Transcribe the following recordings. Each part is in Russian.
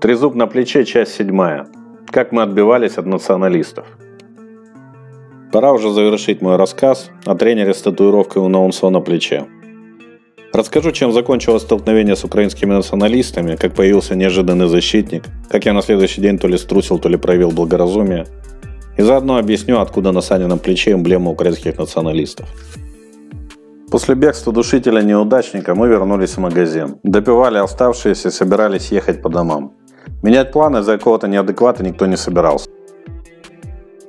Трезуб на плече, часть седьмая. Как мы отбивались от националистов. Пора уже завершить мой рассказ о тренере с татуировкой у Наунсо на плече. Расскажу, чем закончилось столкновение с украинскими националистами, как появился неожиданный защитник, как я на следующий день то ли струсил, то ли проявил благоразумие. И заодно объясню, откуда на Санином плече эмблема украинских националистов. После бегства душителя-неудачника мы вернулись в магазин. Допивали оставшиеся и собирались ехать по домам. Менять планы из-за какого-то неадеквата никто не собирался.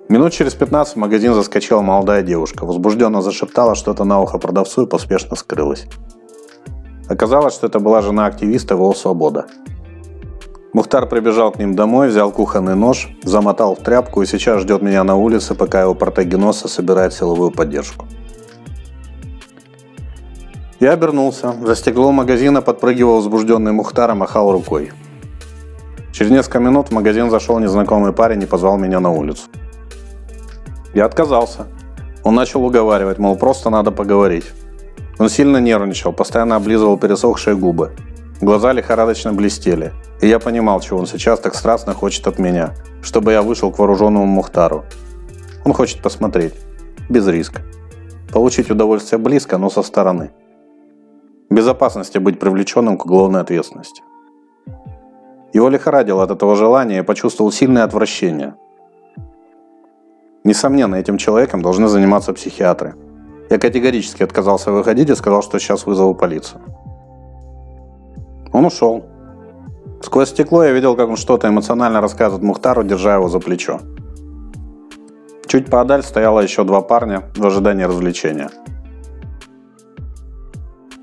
Минут через 15 в магазин заскочила молодая девушка. Возбужденно зашептала что-то на ухо продавцу и поспешно скрылась. Оказалось, что это была жена активиста ВОЛ «Свобода». Мухтар прибежал к ним домой, взял кухонный нож, замотал в тряпку и сейчас ждет меня на улице, пока его протагеноса собирает силовую поддержку. Я обернулся. За стекло магазина подпрыгивал возбужденный Мухтар и махал рукой. Через несколько минут в магазин зашел незнакомый парень и позвал меня на улицу. Я отказался. Он начал уговаривать, мол, просто надо поговорить. Он сильно нервничал, постоянно облизывал пересохшие губы. Глаза лихорадочно блестели. И я понимал, чего он сейчас так страстно хочет от меня. Чтобы я вышел к вооруженному Мухтару. Он хочет посмотреть. Без риска. Получить удовольствие близко, но со стороны. Безопасности быть привлеченным к уголовной ответственности. Его лихорадило от этого желания и почувствовал сильное отвращение. Несомненно, этим человеком должны заниматься психиатры. Я категорически отказался выходить и сказал, что сейчас вызову полицию. Он ушел. Сквозь стекло я видел, как он что-то эмоционально рассказывает Мухтару, держа его за плечо. Чуть поодаль стояло еще два парня в ожидании развлечения.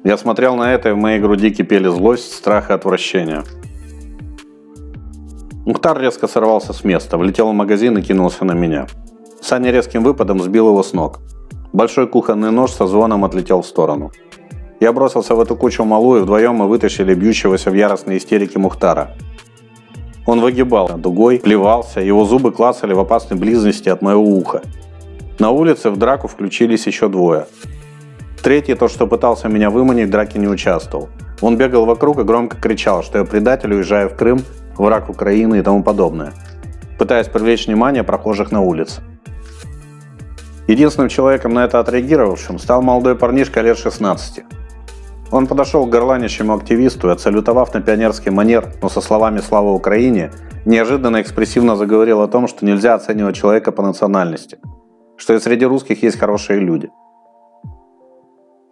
Я смотрел на это, и в моей груди кипели злость, страх и отвращение. Мухтар резко сорвался с места, влетел в магазин и кинулся на меня. Саня резким выпадом сбил его с ног. Большой кухонный нож со звоном отлетел в сторону. Я бросился в эту кучу малу, и вдвоем мы вытащили бьющегося в яростной истерике Мухтара. Он выгибал дугой, плевался, его зубы клацали в опасной близости от моего уха. На улице в драку включились еще двое. Третий, тот, что пытался меня выманить, в драке не участвовал. Он бегал вокруг и громко кричал, что я предатель, уезжаю в Крым, враг Украины и тому подобное, пытаясь привлечь внимание прохожих на улице. Единственным человеком на это отреагировавшим стал молодой парнишка лет 16. Он подошел к горланящему активисту и, отсалютовав на пионерский манер, но со словами «Слава Украине», неожиданно экспрессивно заговорил о том, что нельзя оценивать человека по национальности, что и среди русских есть хорошие люди –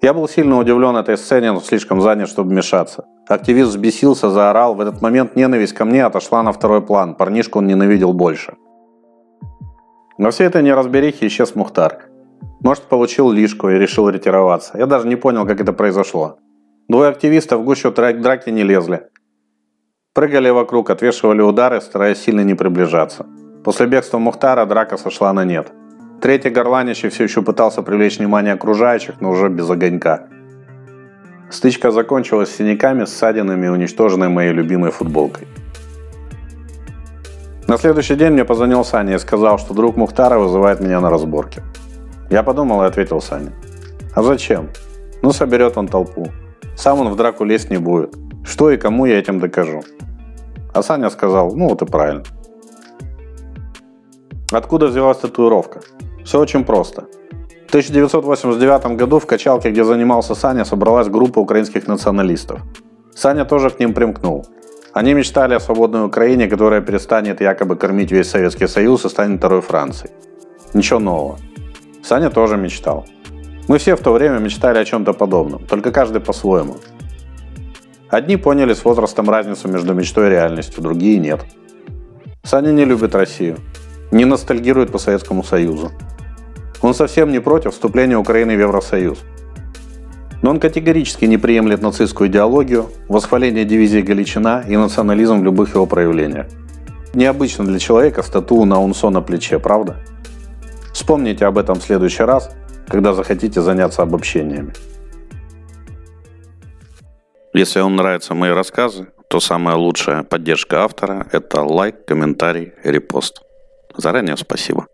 я был сильно удивлен этой сцене, но слишком занят, чтобы вмешаться. Активист взбесился, заорал. В этот момент ненависть ко мне отошла на второй план. Парнишку он ненавидел больше. Во всей этой неразберихе исчез Мухтар. Может, получил лишку и решил ретироваться. Я даже не понял, как это произошло. Двое активистов в гущу драки не лезли. Прыгали вокруг, отвешивали удары, стараясь сильно не приближаться. После бегства Мухтара драка сошла на нет. Третий горланищий все еще пытался привлечь внимание окружающих, но уже без огонька. Стычка закончилась синяками, ссадинами и уничтоженной моей любимой футболкой. На следующий день мне позвонил Саня и сказал, что друг Мухтара вызывает меня на разборке. Я подумал и ответил Сане. А зачем? Ну, соберет он толпу. Сам он в драку лезть не будет. Что и кому я этим докажу? А Саня сказал, ну вот и правильно. Откуда взялась татуировка? Все очень просто. В 1989 году в качалке, где занимался Саня, собралась группа украинских националистов. Саня тоже к ним примкнул. Они мечтали о свободной Украине, которая перестанет якобы кормить весь Советский Союз и станет второй Францией. Ничего нового. Саня тоже мечтал. Мы все в то время мечтали о чем-то подобном, только каждый по-своему. Одни поняли с возрастом разницу между мечтой и реальностью, другие нет. Саня не любит Россию, не ностальгирует по Советскому Союзу. Он совсем не против вступления Украины в Евросоюз. Но он категорически не приемлет нацистскую идеологию, восхваление дивизии Галичина и национализм в любых его проявлениях. Необычно для человека статую на унсо на плече, правда? Вспомните об этом в следующий раз, когда захотите заняться обобщениями. Если вам нравятся мои рассказы, то самая лучшая поддержка автора – это лайк, комментарий, репост. Заранее спасибо.